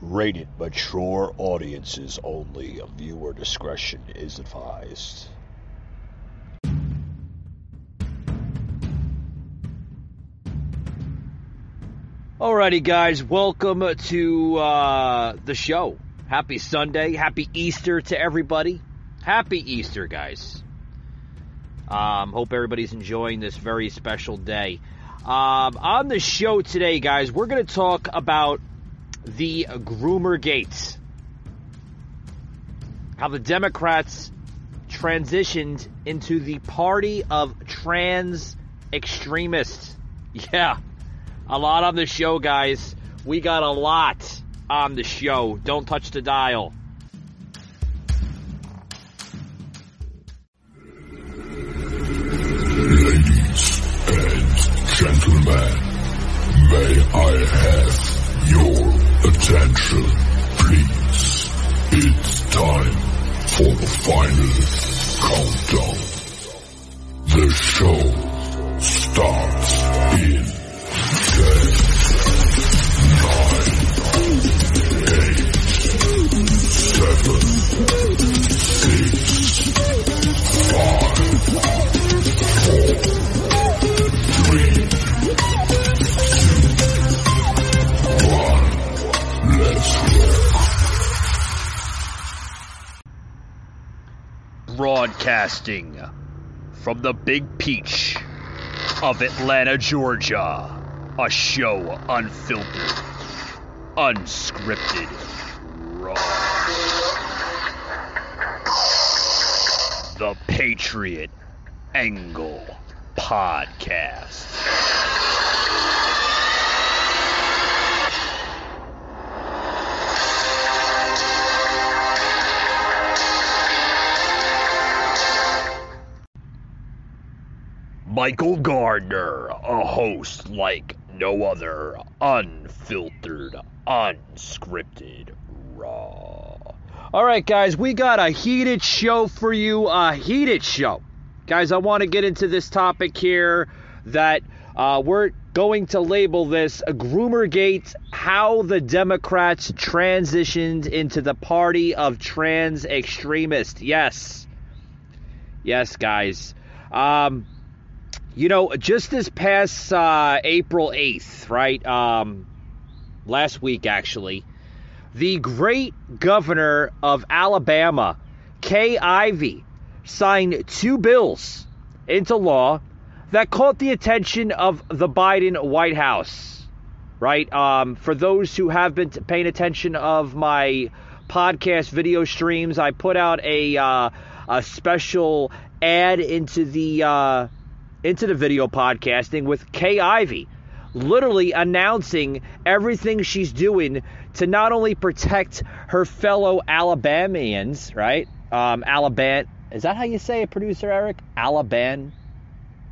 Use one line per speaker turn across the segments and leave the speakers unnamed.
Rated mature audiences only. Viewer discretion is advised.
Alrighty, guys, welcome to uh, the show. Happy Sunday. Happy Easter to everybody. Happy Easter, guys. Um, hope everybody's enjoying this very special day. Um, on the show today, guys, we're going to talk about the groomer gates. How the Democrats transitioned into the party of trans extremists. Yeah, a lot on the show, guys. We got a lot on the show. Don't touch the dial.
Ladies and gentlemen, may I have your attention, please? It's time for the final countdown. The show starts in 10, 9, 8, 7,
Broadcasting from the Big Peach of Atlanta, Georgia. A show unfiltered, unscripted, raw. The Patriot Angle Podcast. Michael Gardner, a host like no other, unfiltered, unscripted, raw.
All right, guys, we got a heated show for you. A heated show. Guys, I want to get into this topic here that uh, we're going to label this Groomergate how the Democrats transitioned into the party of trans extremists. Yes. Yes, guys. Um, you know, just this past uh, April 8th, right? Um, last week, actually, the great governor of Alabama, Kay Ivey, signed two bills into law that caught the attention of the Biden White House. Right? Um, for those who have been paying attention of my podcast video streams, I put out a uh, a special ad into the uh, into the video podcasting with Kay Ivey, literally announcing everything she's doing to not only protect her fellow Alabamians, right? Um, Alaban, is that how you say it, producer Eric? Alaban.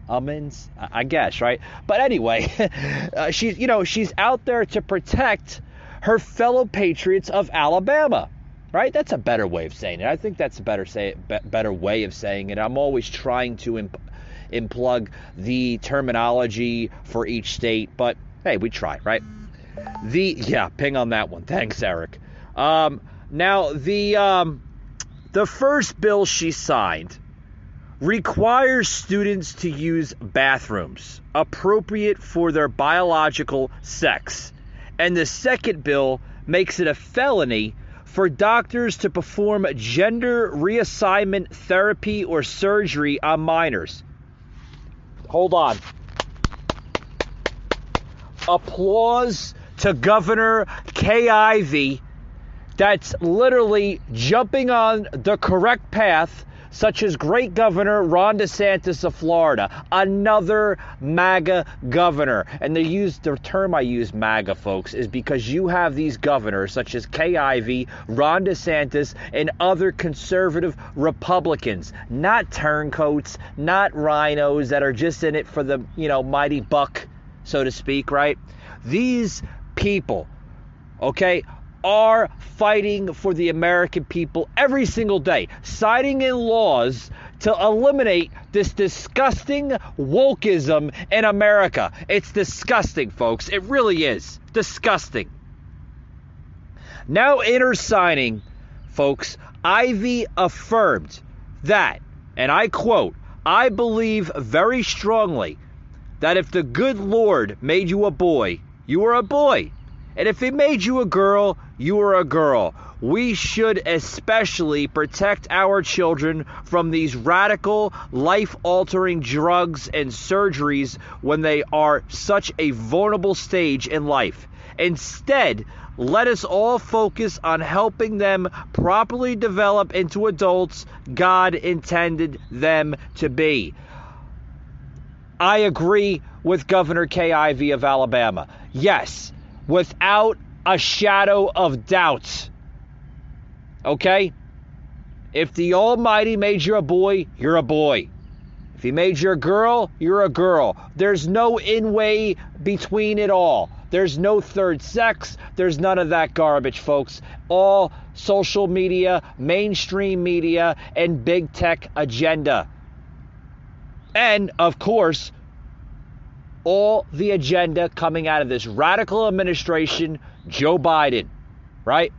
Almonds, I guess, right? But anyway, uh, she's you know she's out there to protect her fellow patriots of Alabama, right? That's a better way of saying it. I think that's a better say better way of saying it. I'm always trying to imp- implug the terminology for each state, but hey, we try, right? The yeah, ping on that one. Thanks, Eric. Um, now the um, the first bill she signed requires students to use bathrooms appropriate for their biological sex, and the second bill makes it a felony for doctors to perform gender reassignment therapy or surgery on minors. Hold on. Applause to Governor Kay Ivey that's literally jumping on the correct path, such as great governor Ron DeSantis of Florida, another MAGA governor. And they use the term I use MAGA, folks, is because you have these governors such as Kay Ivey, Ron DeSantis, and other conservative Republicans, not turncoats, not rhinos that are just in it for the, you know, mighty buck, so to speak, right? These people, okay, are fighting for the American people every single day, citing in laws to eliminate this disgusting wokeism in America. It's disgusting, folks. It really is disgusting. Now, in her signing, folks, Ivey affirmed that, and I quote, I believe very strongly that if the good Lord made you a boy, you are a boy. And if he made you a girl, you are a girl. We should especially protect our children from these radical, life altering drugs and surgeries when they are such a vulnerable stage in life. Instead, let us all focus on helping them properly develop into adults God intended them to be. I agree with Governor Kay Ivey of Alabama. Yes, without a shadow of doubt. Okay? If the Almighty made you a boy, you're a boy. If He made you a girl, you're a girl. There's no in way between it all. There's no third sex. There's none of that garbage, folks. All social media, mainstream media, and big tech agenda. And, of course, all the agenda coming out of this radical administration, Joe Biden, right?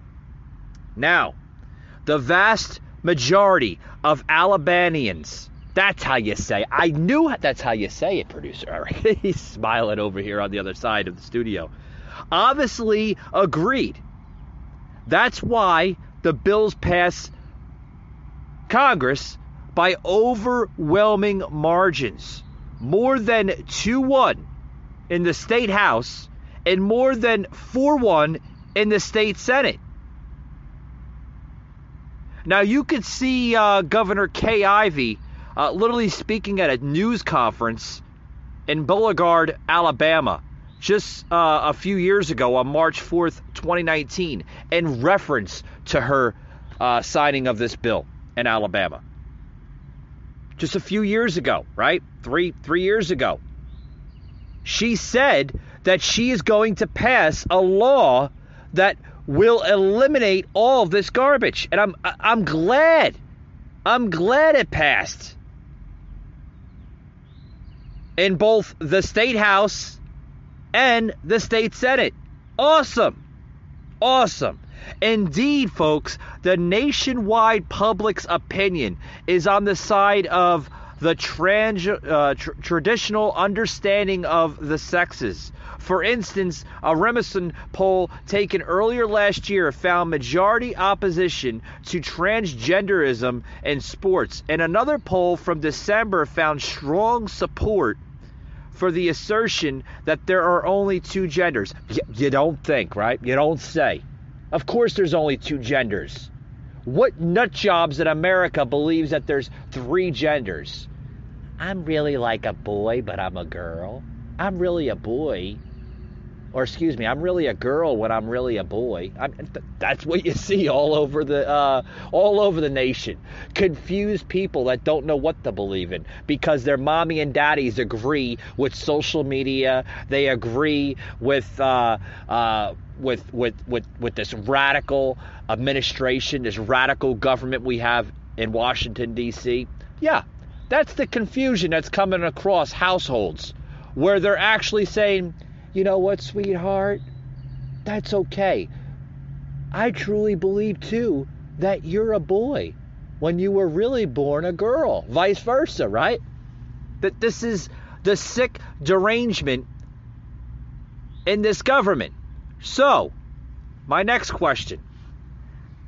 Now, the vast majority of Alabamians, that's how you say. It. I knew that's how you say it, producer. All right. He's smiling over here on the other side of the studio. Obviously agreed. That's why the bills pass Congress by overwhelming margins. More than 2 1 in the state house and more than 4 1 in the state senate. Now, you could see uh, Governor Kay Ivey uh, literally speaking at a news conference in Beauregard, Alabama, just uh, a few years ago on March 4th, 2019, in reference to her uh, signing of this bill in Alabama. Just a few years ago, right? Three three years ago. She said that she is going to pass a law that will eliminate all this garbage, and I'm I'm glad. I'm glad it passed in both the state house and the state senate. Awesome. Awesome. Indeed, folks, the nationwide public's opinion is on the side of the trans, uh, tr- traditional understanding of the sexes. For instance, a Rasmussen poll taken earlier last year found majority opposition to transgenderism in sports, and another poll from December found strong support for the assertion that there are only two genders. Y- you don't think, right? You don't say. Of course, there's only two genders. What nut jobs in America believes that there's three genders? I'm really like a boy, but I'm a girl. I'm really a boy, or excuse me, I'm really a girl when I'm really a boy. Th- that's what you see all over the uh, all over the nation. Confused people that don't know what to believe in because their mommy and daddies agree with social media. They agree with uh, uh, with with with with this radical administration, this radical government we have in Washington D.C. Yeah, that's the confusion that's coming across households where they're actually saying you know what, sweetheart? That's okay. I truly believe, too, that you're a boy when you were really born a girl. Vice versa, right? That this is the sick derangement in this government. So, my next question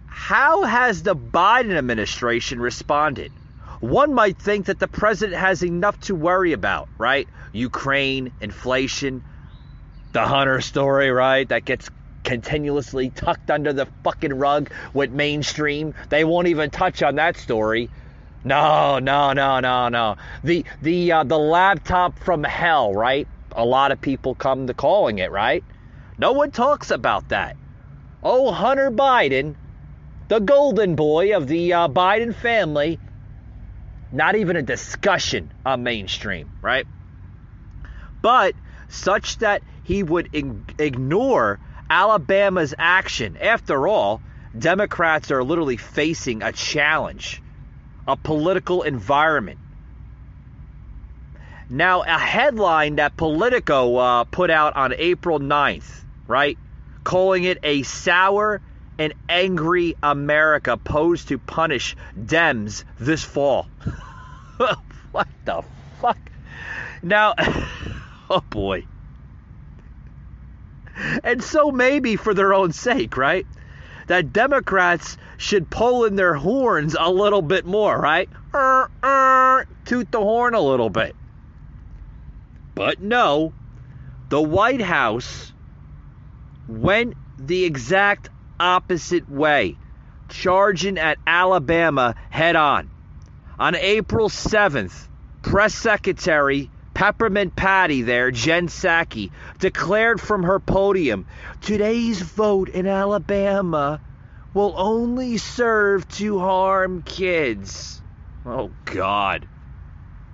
How has the Biden administration responded? One might think that the president has enough to worry about, right? Ukraine, inflation, the Hunter story, right? That gets continuously tucked under the fucking rug with mainstream. They won't even touch on that story. No, no, no, no, no. The the uh, the laptop from hell, right? A lot of people come to calling it, right? No one talks about that. Oh, Hunter Biden, the golden boy of the uh, Biden family, not even a discussion on mainstream, right? But such that he would ignore Alabama's action. After all, Democrats are literally facing a challenge, a political environment. Now, a headline that Politico uh, put out on April 9th, right, calling it a sour an angry America posed to punish Dems this fall. what the fuck? Now, oh boy. And so maybe for their own sake, right? That Democrats should pull in their horns a little bit more, right? Er, er, toot the horn a little bit. But no, the White House went the exact opposite way, charging at Alabama head on. On April 7th, Press Secretary Peppermint Patty there, Jen Psaki, declared from her podium today's vote in Alabama will only serve to harm kids. Oh, God.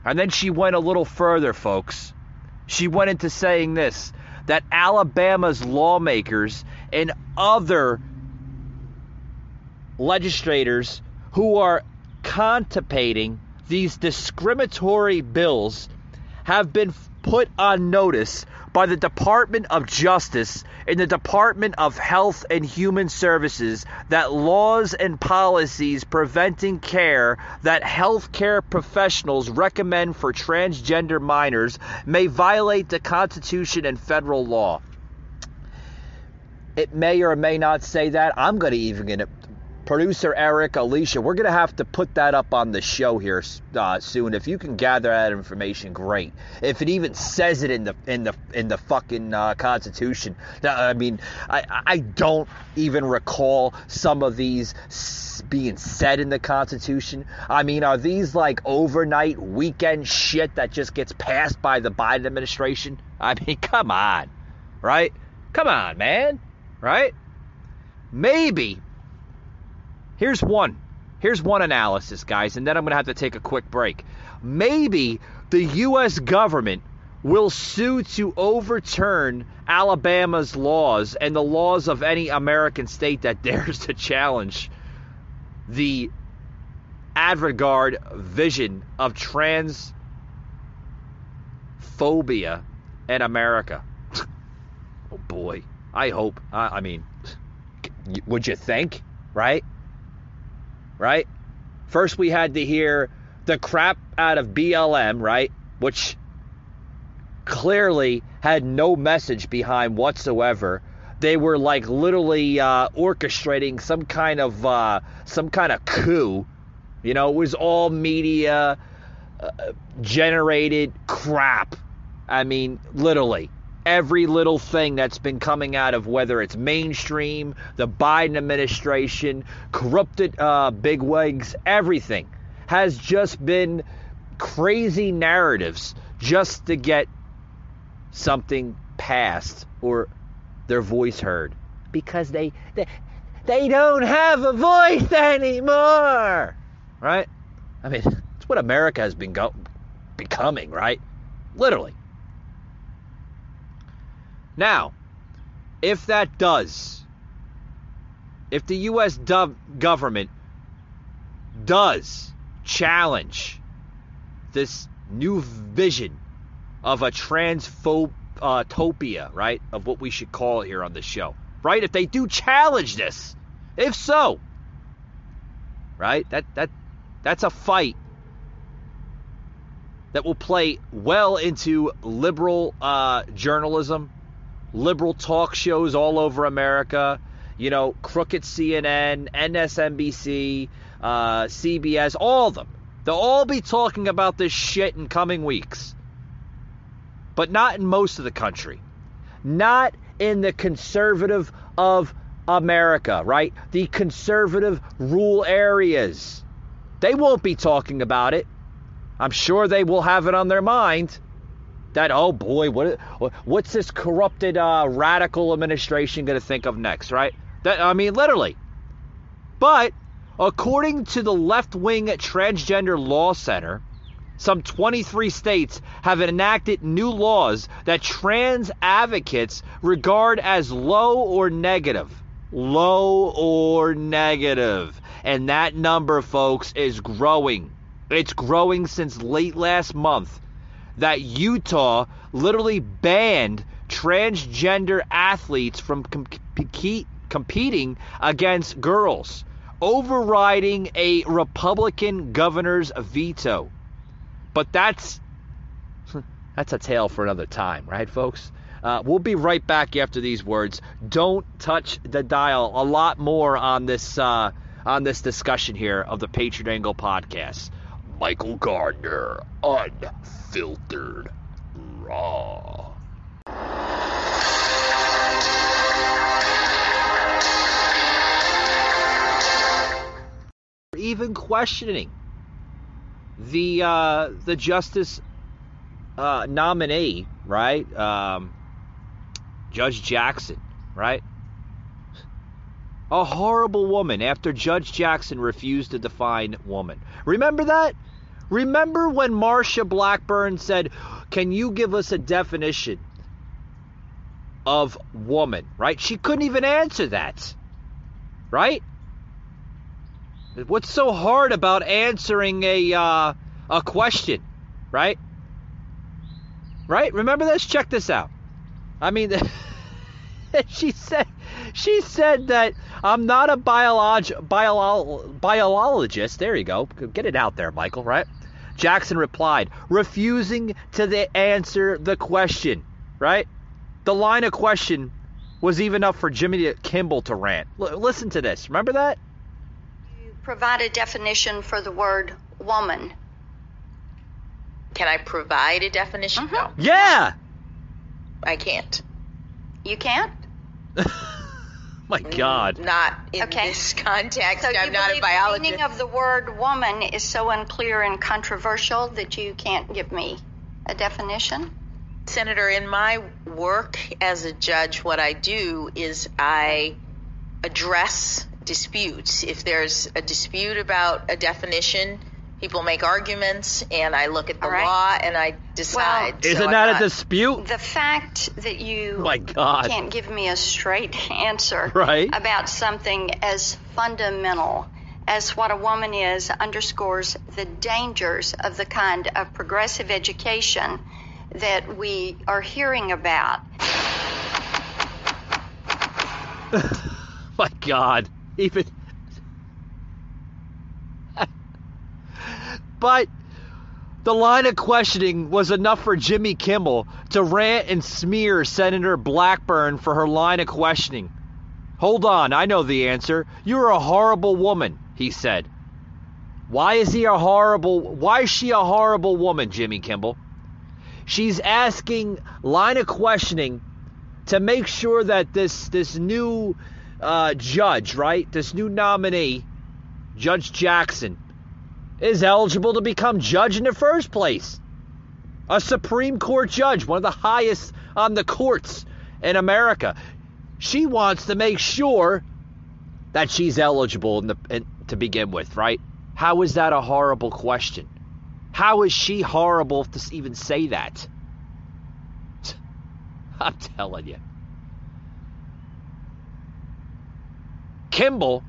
And then she went a little further, folks. She went into saying this that Alabama's lawmakers and other legislators who are contemplating these discriminatory bills have been put on notice by the Department of Justice and the Department of Health and Human Services that laws and policies preventing care that healthcare professionals recommend for transgender minors may violate the Constitution and federal law. It may or may not say that. I'm going to even get it producer Eric, Alicia, we're going to have to put that up on the show here uh, soon. If you can gather that information, great. If it even says it in the in the in the fucking uh, Constitution, I mean, I I don't even recall some of these being said in the Constitution. I mean, are these like overnight weekend shit that just gets passed by the Biden administration? I mean, come on, right? Come on, man, right? Maybe Here's one. Here's one analysis, guys, and then I'm going to have to take a quick break. Maybe the U.S. government will sue to overturn Alabama's laws and the laws of any American state that dares to challenge the avant-garde vision of transphobia in America. oh boy, I hope. I mean, would you think, right? Right? First, we had to hear the crap out of BLM, right? Which clearly had no message behind whatsoever. They were like literally uh, orchestrating some kind of uh, some kind of coup. You know, it was all media uh, generated crap. I mean, literally every little thing that's been coming out of whether it's mainstream, the Biden administration, corrupted uh, bigwigs, everything has just been crazy narratives just to get something passed or their voice heard. Because they they, they don't have a voice anymore right? I mean it's what america has been go- becoming right? Literally now, if that does, if the U.S. government does challenge this new vision of a transphobia, right? Of what we should call it here on the show, right? If they do challenge this, if so, right? That that that's a fight that will play well into liberal uh, journalism liberal talk shows all over America. You know, crooked CNN, MSNBC, uh, CBS, all of them. They'll all be talking about this shit in coming weeks. But not in most of the country. Not in the conservative of America, right? The conservative rural areas. They won't be talking about it. I'm sure they will have it on their mind that oh boy, what what's this corrupted uh, radical administration going to think of next, right? That I mean, literally. But according to the left-wing transgender law center, some 23 states have enacted new laws that trans advocates regard as low or negative. Low or. And that number, folks, is growing. It's growing since late last month that Utah literally banned transgender athletes from competing against girls, overriding a Republican governor's veto. But that's that's a tale for another time, right, folks? Uh, we'll be right back after these words. Don't touch the dial. A lot more on this uh, on this discussion here of the Patriot Angle podcast.
Michael Gardner, unfiltered, raw.
even questioning the uh, the justice uh, nominee, right? Um, Judge Jackson, right? A horrible woman after Judge Jackson refused to define woman. Remember that? Remember when Marsha Blackburn said, Can you give us a definition of woman? Right? She couldn't even answer that. Right? What's so hard about answering a uh, a question, right? Right? Remember this? Check this out. I mean, she said she said that I'm not a biolog- bio- biologist. There you go. Get it out there, Michael. Right? Jackson replied, refusing to the answer the question. Right? The line of question was even enough for Jimmy Kimball to rant. L- listen to this. Remember that?
You provide a definition for the word woman.
Can I provide a definition?
Mhm.
No,
Yeah.
I can't.
You can't?
My mm, God.
Not in
Okay.
this context.
So
I'm not
believe
a biologist.
the meaning of the word woman is so unclear and controversial that you can't give me a definition?
Senator, in my work as a judge, what I do is I address disputes. If there's a dispute about a definition, people make arguments, and I look at the
All right.
law and I decide. So
Isn't
I'm
that a dispute?
The fact that you
My God.
can't give me a straight answer
Right.
about something as fundamental as what a woman is underscores the dangers of the kind of progressive education that we are hearing about.
My God. Even. But the line of questioning was enough for Jimmy Kimmel to rant and smear Senator Blackburn for her line of questioning. Hold on, I know the answer. You're a horrible woman, he said. Why is he a horrible why is she a horrible woman, Jimmy Kimball? She's asking line of questioning to make sure that this this new uh, judge, right, this new nominee, Judge Jackson, is eligible to become judge in the first place. A Supreme Court judge, one of the highest on the courts in America. She wants to make sure that she's eligible the, in, to begin with, right? How is that a horrible question? How is she horrible to even say that? I'm telling you. Kimball,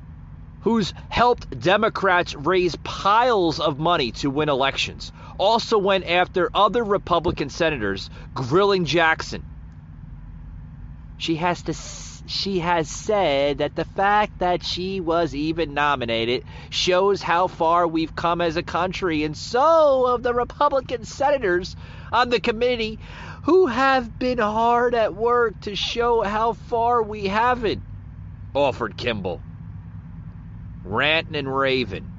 who's helped Democrats raise piles of money to win elections, also went after other Republican senators grilling Jackson. She has to she has said that the fact that she was even nominated shows how far we've come as a country and so of the Republican senators on the committee who have been hard at work to show how far we haven't offered Kimball. Ranting and raving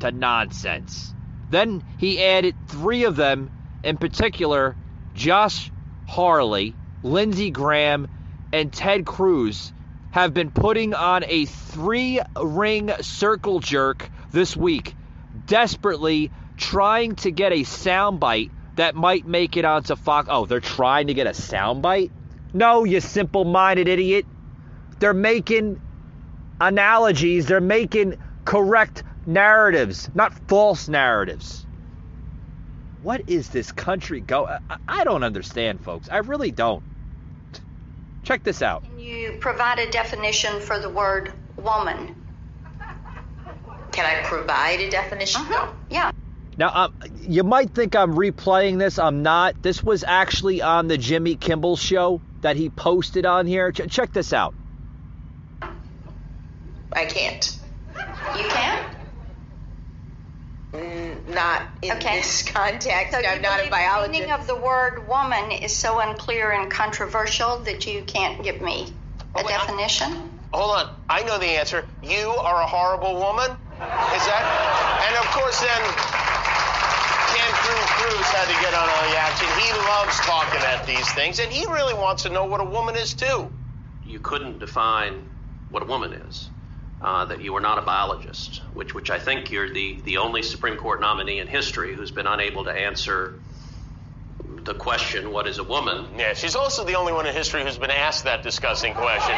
to nonsense. Then he added three of them, in particular Josh Hawley, Lindsey Graham, and Ted Cruz, have been putting on a three ring circle jerk this week, desperately trying to get a soundbite that might make it onto Fox. Oh, they're trying to get a soundbite? No, you simple minded idiot. They're making analogies, they're making correct narratives, not false narratives. What is this country go? I, I don't understand, folks. I really don't. Check this out.
Can you provide a definition for the word woman?
Can I provide a definition? No.
Yeah.
Now, um, you might think I'm replaying this. I'm not. This was actually on the Jimmy Kimball show that he posted on here. Ch- check this out.
I can't.
You can?
N- Not in
Okay.
this context.
So
I'm not a
believe The
biologist.
meaning of the word woman is so unclear and controversial that you can't give me a
Oh, wait, I'm-
definition?
Hold on. I know the answer. You are a horrible woman? Is that? And of course, then Ken Cruz Cruz had to get on all the action. He loves talking at these things, and he really wants to know what a woman is, too.
you couldn't define what a woman is. Uh, that you were not a biologist, which which I think you're the the only Supreme Court nominee in history who's been unable to answer the question, "What is a woman?"
Yeah, she's also the only one in history who's been asked that disgusting question.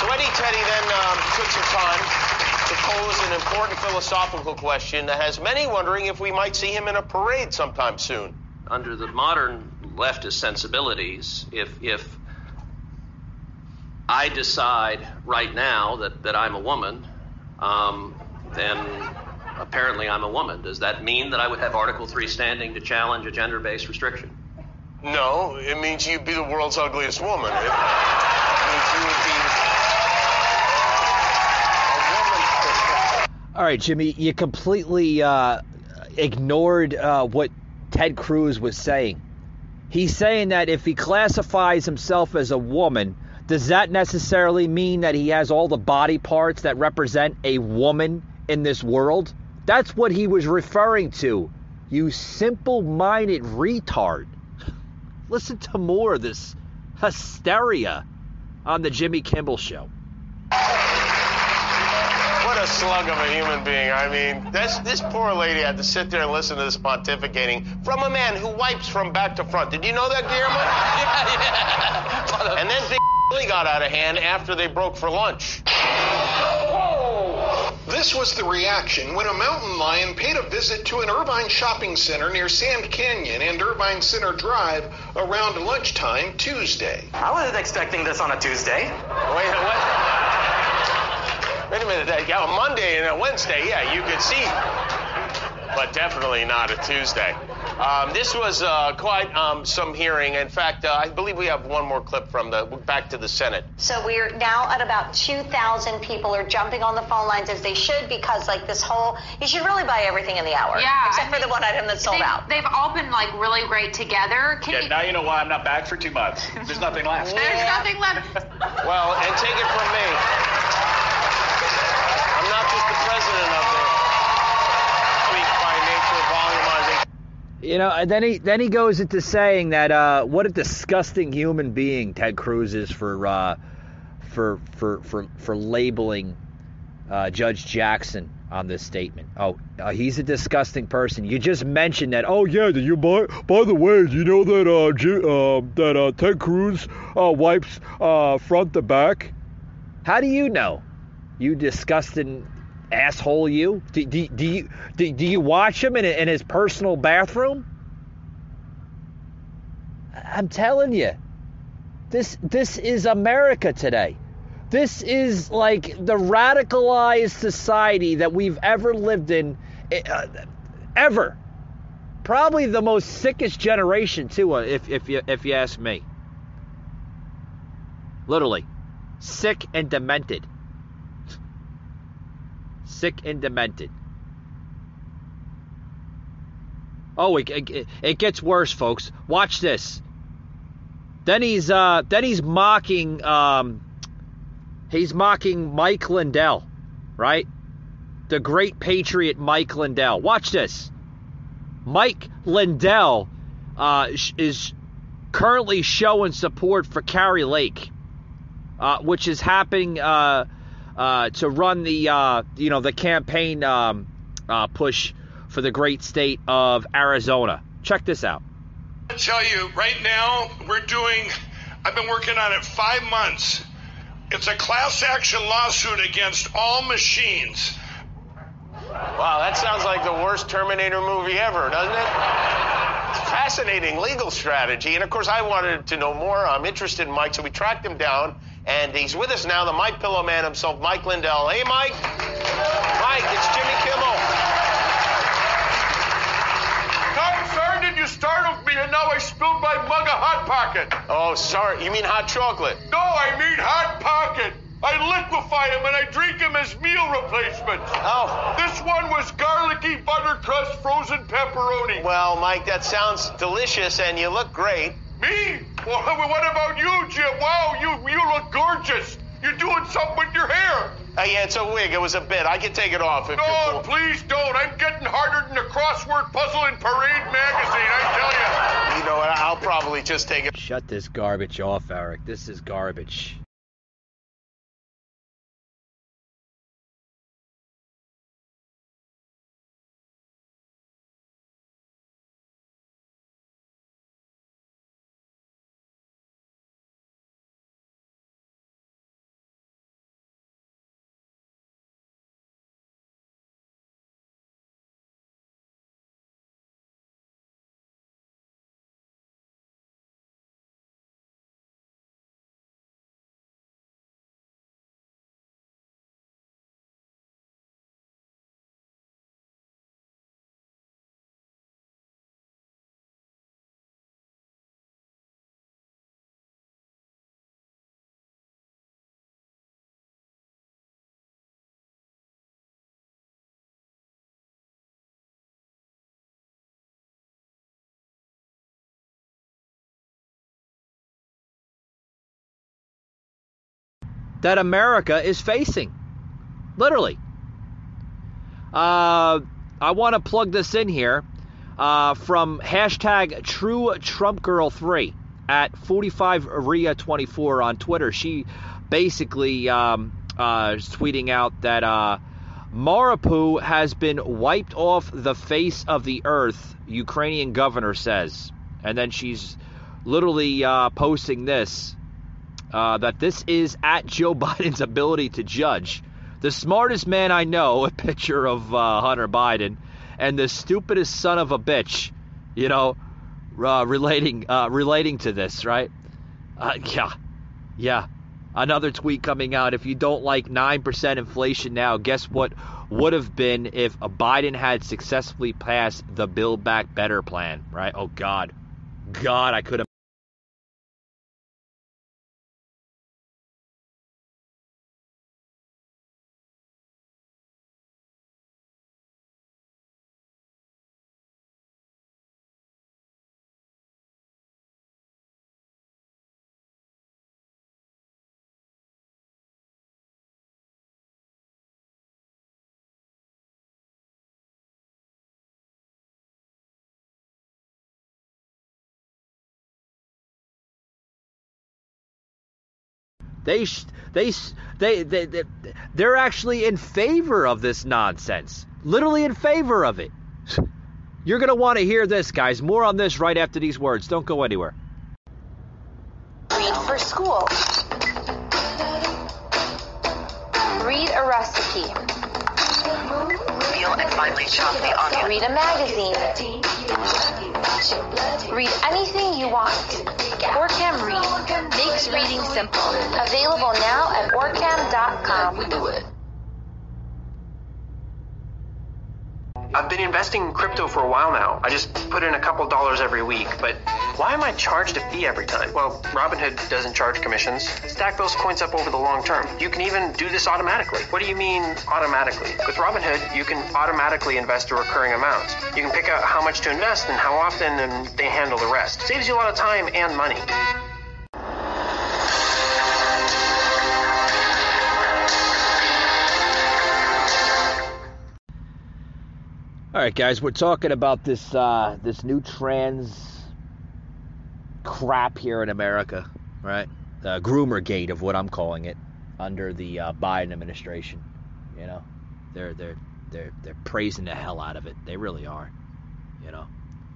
Sweaty Teddy then um, took some time to pose an important philosophical question that has many wondering if we might see him in a parade sometime soon.
Under the modern leftist sensibilities, if if I decide right now that, that I'm a woman, um, then apparently I'm a woman. Does that mean that I would have Article 3 standing to challenge a gender based restriction?
No, it means you'd be the world's ugliest woman. It means you would be a woman.
All right, Jimmy, you completely uh, ignored uh, what Ted Cruz was saying. He's saying that if he classifies himself as a woman, does that necessarily mean that he has all the body parts that represent a woman in this world? That's what he was referring to. You simple minded retard. Listen to more of this hysteria on the Jimmy Kimmel Show.
What a slug of a human being. I mean, this, this poor lady had to sit there and listen to this pontificating from a man who wipes from back to front. Did you know that, Guillermo? yeah, yeah. And then things really got out of hand after they broke for lunch.
This was the reaction when a mountain lion paid a visit to an Irvine shopping center near Sand Canyon and Irvine Center Drive around lunchtime Tuesday.
I wasn't expecting this on a Tuesday.
Wait, what? Wait a minute. that- Yeah, a Monday and a Wednesday, yeah, you could see. But definitely not a Tuesday. Um, this was uh, quite um, some hearing. In fact, uh, I believe we have one more clip from the back to the Senate.
So we're now at about 2,000 people are jumping on the phone lines as they should because like this whole, you should really buy everything in the hour.
Yeah,
Except
I
for the one item that's sold
they've,
out.
They've all been like really great together. Can
Yeah,
you,
now you know why I'm not back for two months. There's nothing left.
there's nothing left.
Well, and take it from me. I'm not just the president of the Speak by Nature Volumizing.
You know, and then he then he goes into saying that uh, what a disgusting human being Ted Cruz is for uh, for for for for labeling uh, Judge Jackson on this statement. Oh, uh, he's a disgusting person. You just mentioned that. Oh yeah, do you by by the way, do you know that uh, J- uh that uh, Ted Cruz wipes front to back? How do you know? You disgusting asshole! You do, do, do you do, do you watch him in, in his personal bathroom? I'm telling you, this this is America today. This is like the radicalized society that we've ever lived in, uh, ever. Probably the most sickest generation too, uh, if if you if you ask me. Literally, sick and demented. Sick and demented. Oh, it, it, it gets worse, folks. Watch this. Then he's uh, then he's mocking um, he's mocking Mike Lindell, right? The great patriot Mike Lindell. Watch this. Mike Lindell uh, is currently showing support for Kari Lake, uh, which is happening uh, uh, to run the uh, you know the campaign um, uh, push for the great state of Arizona. Check this out.
I tell you, right now, we're doing, I've been working on it five months. It's a class action lawsuit against all machines.
Wow, that sounds like the worst Terminator movie ever, doesn't it? Fascinating legal strategy. And of course, I wanted to know more. I'm interested in Mike, so we tracked him down. And he's with us now, the MyPillow Man himself, Mike Lindell. Hey, Mike. Mike, it's Jimmy Kimmel.
I'm sorry did you startled me and now I spilled my mug of Hot Pocket.
Oh, sorry. You mean hot chocolate?
No, I mean Hot Pocket.
I liquefy them and I drink them as meal replacements.
Oh.
This one was garlicky butter crust frozen pepperoni.
Well, Mike, that sounds delicious and you look great.
Me? Well, what about you, Jim? Wow, you you look gorgeous. You're doing something with your hair.
Uh, yeah, it's a wig. It was a bit. I can take it off if
No,
you're cool.
please don't. I'm getting harder than a crossword puzzle in Parade magazine, I tell you.
You know what? I'll probably just take it.
Shut this garbage off, Eric. This is garbage. That America is facing. Literally. Uh, I want to plug this in here uh, from hashtag True Trump Girl 3 at 45 Ria 24 on Twitter. She basically um, uh, tweeting out that uh, has been wiped off the face of the earth, Ukrainian governor says. And then she's literally uh, posting this uh, that this is at Joe Biden's ability to judge. The smartest man I know, a picture of uh, Hunter Biden, and the stupidest son of a bitch, you know, uh, relating uh, relating to this, right? Uh, yeah, yeah. Another tweet coming out. If you don't like nine percent inflation now, guess what would have been if Biden had successfully passed the Build Back Better plan, right? Oh God, God, I could have. They, sh- they, s- they, they, they, they're actually in favor of this nonsense. Literally in favor of it. You're going to want to hear this, guys. More on this right after these words. Don't go anywhere.
Read for school. Read a recipe.
Feel and finally chop the onion.
Read a magazine. Read anything you want. Orcam Read makes reading simple. Available now at orcam.com. We do it.
I've been investing in crypto for a while now. I just put in a couple dollars every week, but why am I charged a fee every time? Well, Robinhood doesn't charge commissions. Stack those coins up over the long term. You can even do this automatically. What do you mean automatically? With Robinhood, you can automatically invest a recurring amount. You can pick out how much to invest and how often, and they handle the rest. Saves you a lot of time and money.
All right, guys, we're talking about this uh, this new trans crap here in America, right? The groomer gate of what I'm calling it under the uh, Biden administration. You know, they're they're they're they're praising the hell out of it. They really are. You know,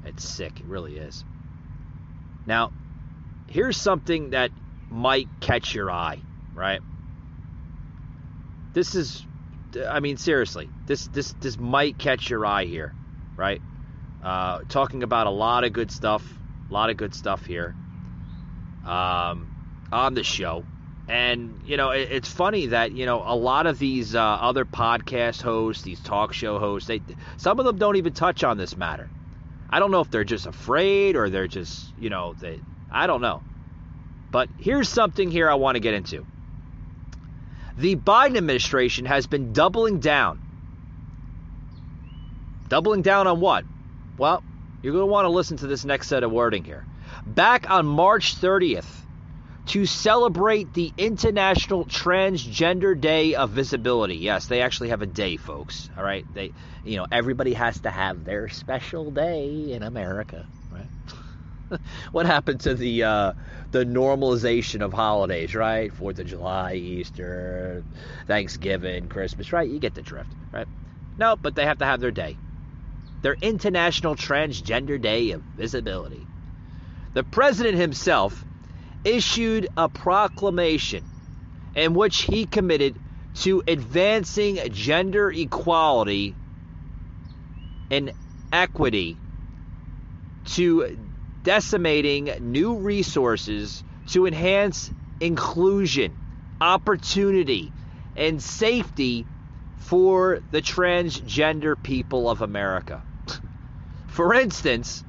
it's sick. It really is. Now, here's something that might catch your eye, right? This is I mean, seriously, this this this might catch your eye here, right? Uh, talking about a lot of good stuff, a lot of good stuff here um, on the show, and you know, it, it's funny that you know a lot of these uh, other podcast hosts, these talk show hosts, they some of them don't even touch on this matter. I don't know if they're just afraid or they're just you know they I don't know, but here's something here I want to get into. The Biden administration has been doubling down. Doubling down on what? Well, you're going to want to listen to this next set of wording here. Back on March 30th, to celebrate the International Transgender Day of Visibility. Yes, they actually have a day, folks. All right, they, you know, everybody has to have their special day in America? what happened to the uh, the normalization of holidays, right? Fourth of July, Easter, Thanksgiving, Christmas, right? You get the drift, right? No, but they have to have their day. Their International Transgender Day of Visibility. The president himself issued a proclamation in which he committed to advancing gender equality and equity, to decimating new resources to enhance inclusion, opportunity, and safety for the transgender people of America. For instance,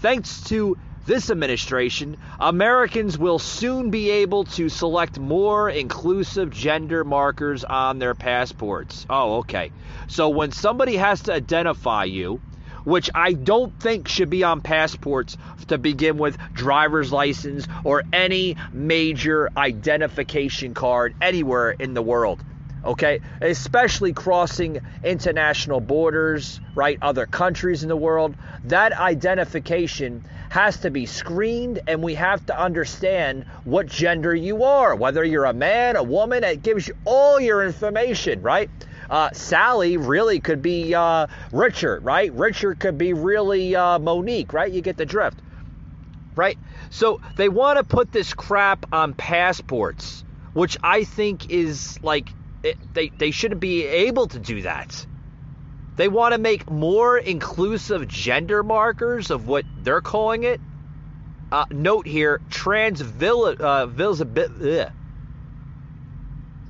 thanks to this administration, Americans will soon be able to select more inclusive gender markers on their passports. Oh, okay. So when somebody has to identify you, which I don't think should be on passports to begin with, driver's license, or any major identification card anywhere in the world. Okay, especially crossing international borders, right? Other countries in the world. That identification has to be screened, and we have to understand what gender you are, whether you're a man, a woman. It gives you all your information, right? Uh, Sally really could be uh, Richard, right? Richard could be really uh, Monique, right? You get the drift, right? So they want to put this crap on passports, which I think is like it, they they shouldn't be able to do that. They want to make more inclusive gender markers of what they're calling it. Uh, note here, trans uh, visibility.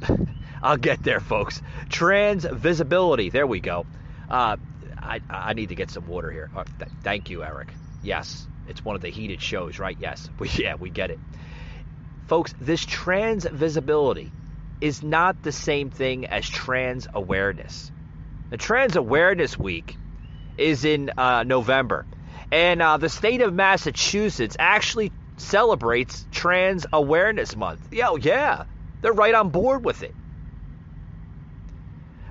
I'll get there, folks. Trans visibility. There we go. Uh, I, I need to get some water here. Uh, th- thank you, Eric. Yes, it's one of the heated shows, right? Yes, we, yeah, we get it. Folks, this trans visibility is not the same thing as trans awareness. The Trans Awareness Week is in uh, November, and uh, the state of Massachusetts actually celebrates Trans Awareness Month. Yeah, yeah, they're right on board with it.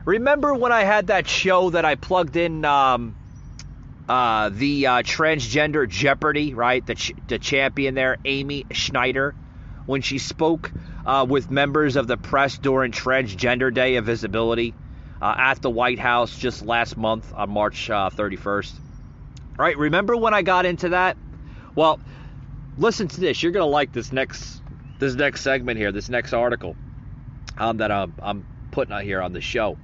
Remember when I had that show that I plugged in um, uh, the uh, transgender Jeopardy, right? The, ch- the champion there, Amy Schneider, when she spoke uh, with members of the press during Transgender Day of Visibility uh, at the White House just last month on March uh, 31st. All right, remember when I got into that? Well, listen to this. You're gonna like this next this next segment here, this next article um, that I'm, I'm putting out here on the show.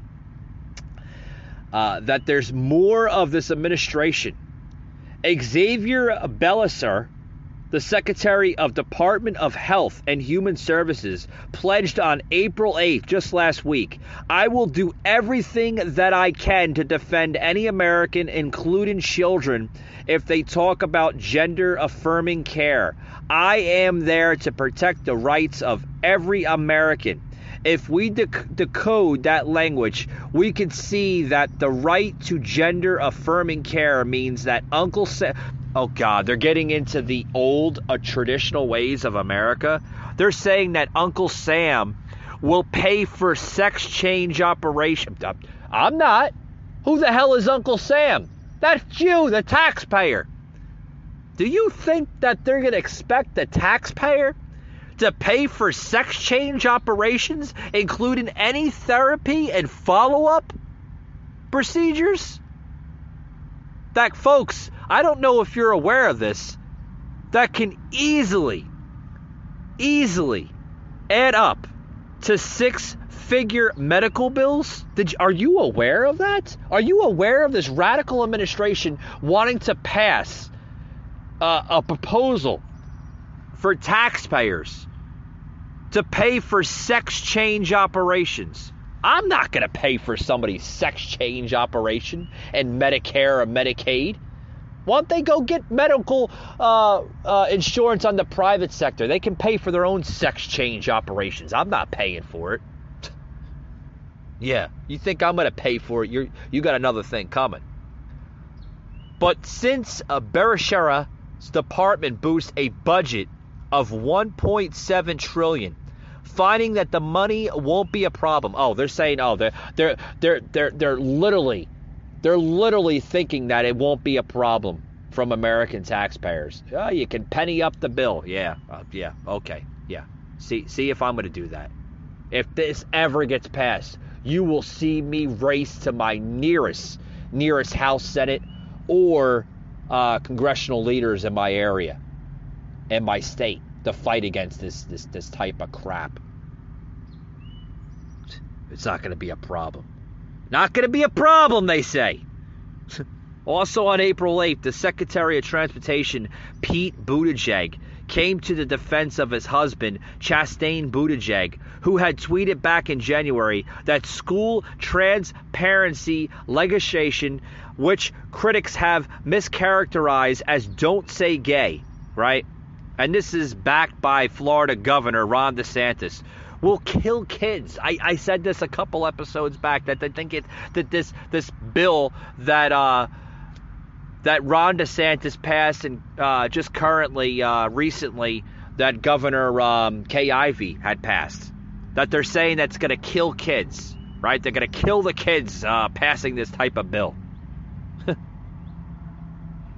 Uh, that there's more of this administration. Xavier Becerra, the Secretary of Department of Health and Human Services, pledged on April 8th, just last week, I will do everything that I can to defend any American, including children, if they talk about gender affirming care. I am there to protect the rights of every American if we dec- decode that language, we can see that the right to gender affirming care means that Uncle Sam. Oh, God, they're getting into the old uh, traditional ways of America. They're saying that Uncle Sam will pay for sex change operation. I'm not. Who the hell is Uncle Sam? That's you, the taxpayer. Do you think that they're going to expect the taxpayer to pay for sex change operations, including any therapy and follow up procedures? That, folks, I don't know if you're aware of this, that can easily, easily add up to six figure medical bills? Did, are you aware of that? Are you aware of this radical administration wanting to pass uh, a proposal for taxpayers to pay for sex change operations. I'm not going to pay for somebody's sex change operation and Medicare or Medicaid. Why don't they go get medical uh, uh, insurance on the private sector? They can pay for their own sex change operations. I'm not paying for it. Yeah, you think I'm going to pay for it? You you got another thing coming. But since uh, Becerra's department boosts a budget of 1.7 trillion, finding that the money won't be a problem. Oh, they're saying, oh, they're they're they're they're they're literally they're literally thinking that it won't be a problem from American taxpayers. Oh, you can penny up the bill. Yeah, uh, yeah, okay, yeah. See see if I'm going to do that. If this ever gets passed, you will see me race to my nearest nearest House, Senate, or uh, congressional leaders in my area and my state to fight against this this this type of crap. It's not going to be a problem. Not going to be a problem, they say. also on April 8th, the Secretary of Transportation, Pete Buttigieg, came to the defense of his husband, Chasten Buttigieg, who had tweeted back in January that school transparency legislation, which critics have mischaracterized as don't say gay, right? And this is backed by Florida Governor Ron DeSantis, will kill kids. I, I said this a couple episodes back that I think it that this this bill that uh that Ron DeSantis passed and uh, just currently uh, recently that Governor um, Kay Ivey had passed that they're saying that's going to kill kids, right? They're going to kill the kids uh, passing this type of bill.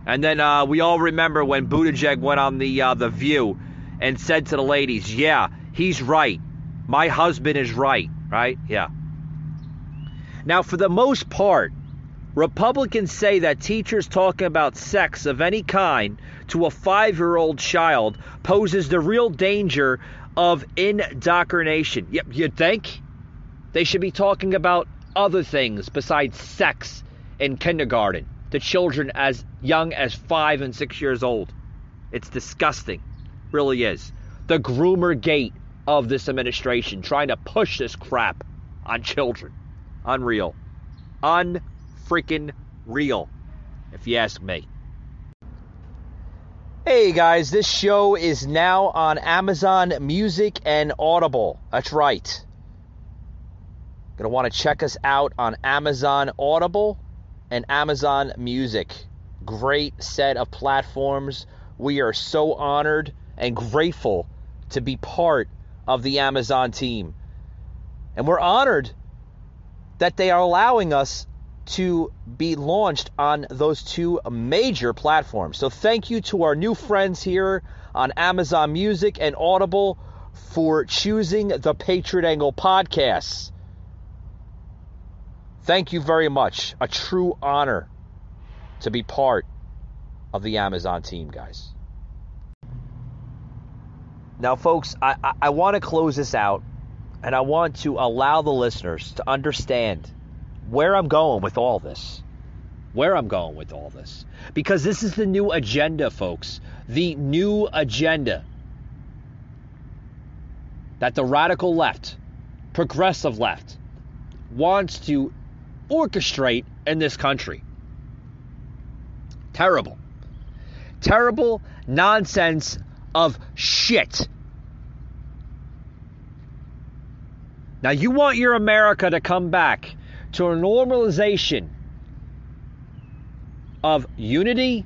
And then uh, we all remember when Buttigieg went on the uh, the View and said to the ladies, "Yeah, he's right. My husband is right." Right? Yeah. Now, for the most part, Republicans say that teachers talking about sex of any kind to a five year old child poses the real danger of indoctrination. Yep, you'd think they should be talking about other things besides sex in kindergarten to children as young as five and six years old. It's disgusting, really is. The groomer gate of this administration trying to push this crap on children. Unreal. Unfreaking real, if you ask me. Hey guys, this show is now on Amazon Music and Audible. That's right. Gonna want to check us out on Amazon Audible and Amazon Music. Great set of platforms. We are so honored and grateful to be part of the Amazon team. And we're honored that they are allowing us to be launched on those two major platforms. So thank you to our new friends here on Amazon Music and Audible for choosing the Patriot Angle podcasts. Thank you very much. A true honor to be part of the Amazon team, guys. Now, folks, I, I, I want to close this out and I want to allow the listeners to understand where I'm going with all this. Where I'm going with all this. Because this is the new agenda, folks. The new agenda that the radical left, progressive left, wants to orchestrate in this country. Terrible. Terrible nonsense of shit. Now, you want your America to come back to a normalization of unity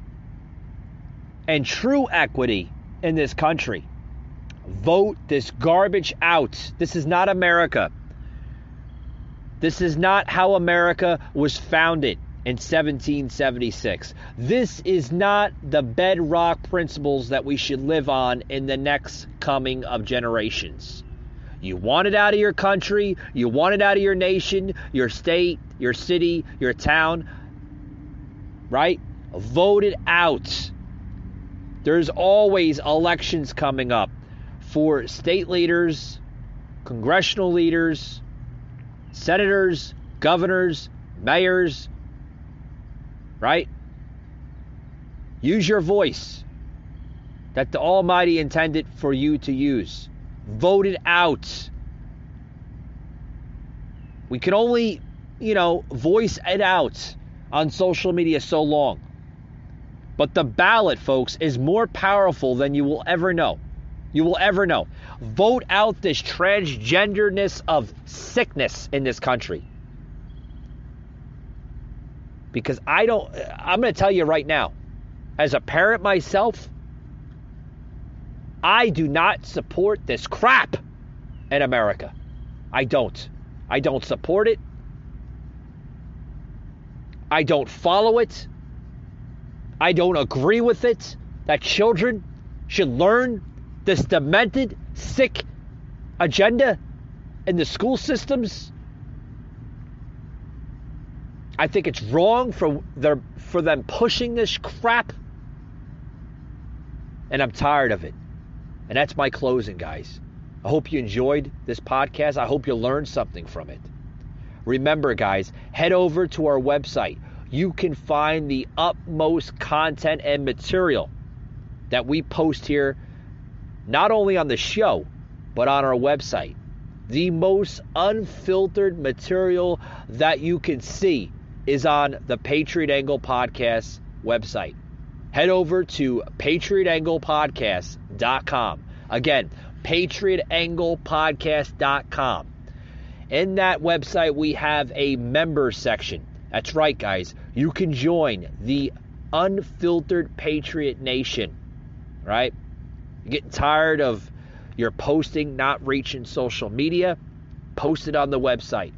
and true equity in this country. Vote this garbage out. This is not America. This is not how America was founded in 1776. This is not the bedrock principles that we should live on in the next coming of generations. You want it out of your country, you want it out of your nation, your state, your city, your town, right? Vote it out. There's always elections coming up for state leaders, congressional leaders, senators, governors, mayors, right? Use your voice that the Almighty intended for you to use. Vote it out. We can only, you know, voice it out on social media so long. But the ballot, folks, is more powerful than you will ever know. you will ever know. Vote out this transgenderness of sickness in this country. Because I don't, I'm going to tell you right now, as a parent myself, I do not support this crap in America. I don't. I don't support it. I don't follow it. I don't agree with it that children should learn this demented, sick agenda in the school systems. I think it's wrong for their for them pushing this crap. And I'm tired of it. And that's my closing, guys. I hope you enjoyed this podcast. I hope you learned something from it. Remember, guys, head over to our website. You can find the utmost content and material that we post here, not only on the show, but on our website. The most unfiltered material that you can see is on the Patriot Angle Podcast website. Head over to patriotanglepodcast.com. Again, patriotanglepodcast.com. In that website, we have a member section. That's right, guys. You can join the unfiltered Patriot Nation, right? You're getting tired of your posting not reaching social media? Post it on the website.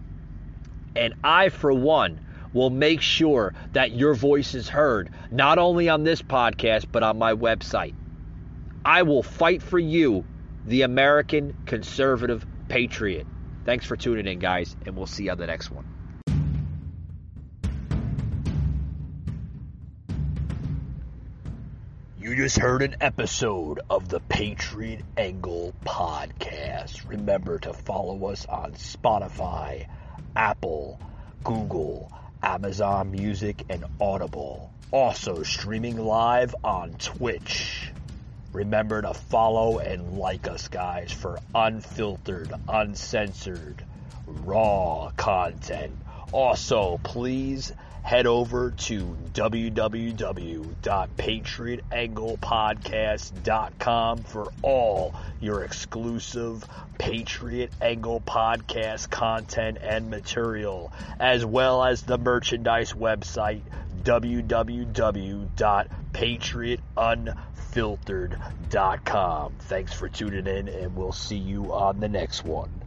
And I, for one, will make sure that your voice is heard, not only on this podcast, but on my website. I will fight for you, the American conservative patriot. Thanks for tuning in, guys, and we'll see you on the next one.
You just heard an episode of the Patriot Angle podcast. Remember to follow us on Spotify, Apple, Google, Amazon Music, and Audible. Also streaming live on Twitch. Remember to follow and like us, guys, for unfiltered, uncensored, raw content. Also, please head over to www.patriotanglepodcast.com for all your exclusive Patriot Angle podcast content and material, as well as the merchandise website www.patriotunfiltered.com. Thanks for tuning in, and we'll see you on the next one.